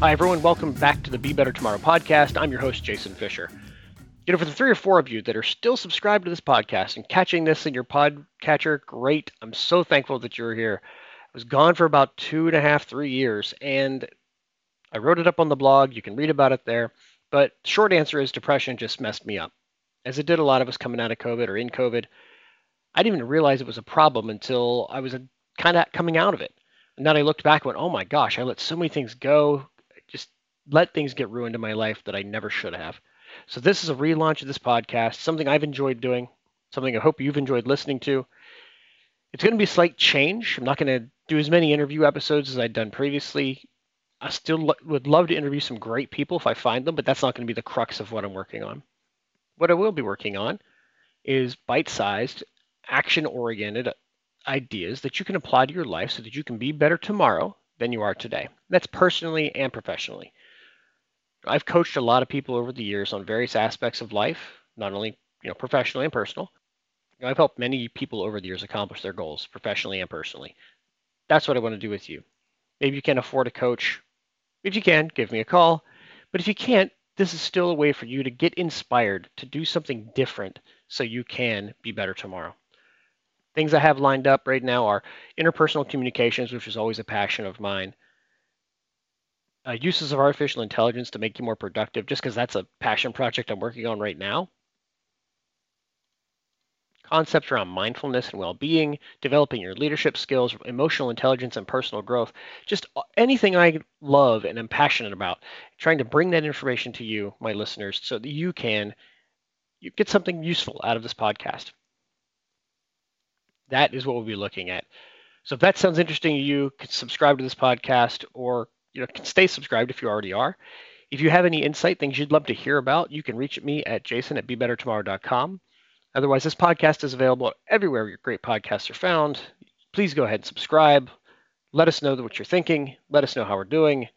Hi, everyone. Welcome back to the Be Better Tomorrow podcast. I'm your host, Jason Fisher. You know, for the three or four of you that are still subscribed to this podcast and catching this in your podcatcher, great. I'm so thankful that you're here. I was gone for about two and a half, three years, and I wrote it up on the blog. You can read about it there. But short answer is depression just messed me up, as it did a lot of us coming out of COVID or in COVID. I didn't even realize it was a problem until I was kind of coming out of it. And then I looked back and went, oh my gosh, I let so many things go let things get ruined in my life that I never should have. So this is a relaunch of this podcast, something I've enjoyed doing, something I hope you've enjoyed listening to. It's going to be a slight change. I'm not going to do as many interview episodes as I'd done previously. I still lo- would love to interview some great people if I find them, but that's not going to be the crux of what I'm working on. What I will be working on is bite-sized, action-oriented ideas that you can apply to your life so that you can be better tomorrow than you are today. That's personally and professionally. I've coached a lot of people over the years on various aspects of life, not only you know professionally and personal. I've helped many people over the years accomplish their goals professionally and personally. That's what I want to do with you. Maybe you can't afford a coach. If you can, give me a call. But if you can't, this is still a way for you to get inspired to do something different so you can be better tomorrow. Things I have lined up right now are interpersonal communications, which is always a passion of mine. Uh, uses of artificial intelligence to make you more productive, just because that's a passion project I'm working on right now. Concepts around mindfulness and well being, developing your leadership skills, emotional intelligence, and personal growth. Just anything I love and am passionate about. Trying to bring that information to you, my listeners, so that you can you get something useful out of this podcast. That is what we'll be looking at. So if that sounds interesting to you, subscribe to this podcast or you know stay subscribed if you already are. If you have any insight, things you'd love to hear about, you can reach me at jason at bebettertomorrow.com. Otherwise, this podcast is available everywhere your great podcasts are found. Please go ahead and subscribe. Let us know what you're thinking. Let us know how we're doing.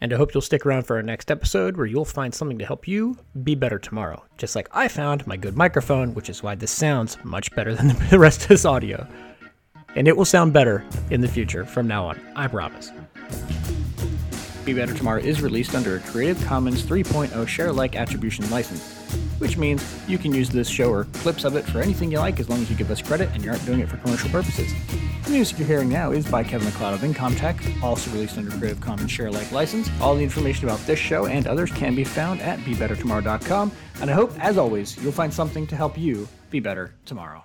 And I hope you'll stick around for our next episode where you'll find something to help you be better tomorrow. Just like I found my good microphone, which is why this sounds much better than the rest of this audio. And it will sound better in the future from now on. I promise. Be Better Tomorrow is released under a Creative Commons 3.0 share alike attribution license, which means you can use this show or clips of it for anything you like as long as you give us credit and you aren't doing it for commercial purposes. The music you're hearing now is by Kevin MacLeod of Incompetech, also released under Creative Commons share alike license. All the information about this show and others can be found at BeBetterTomorrow.com, and I hope, as always, you'll find something to help you be better tomorrow.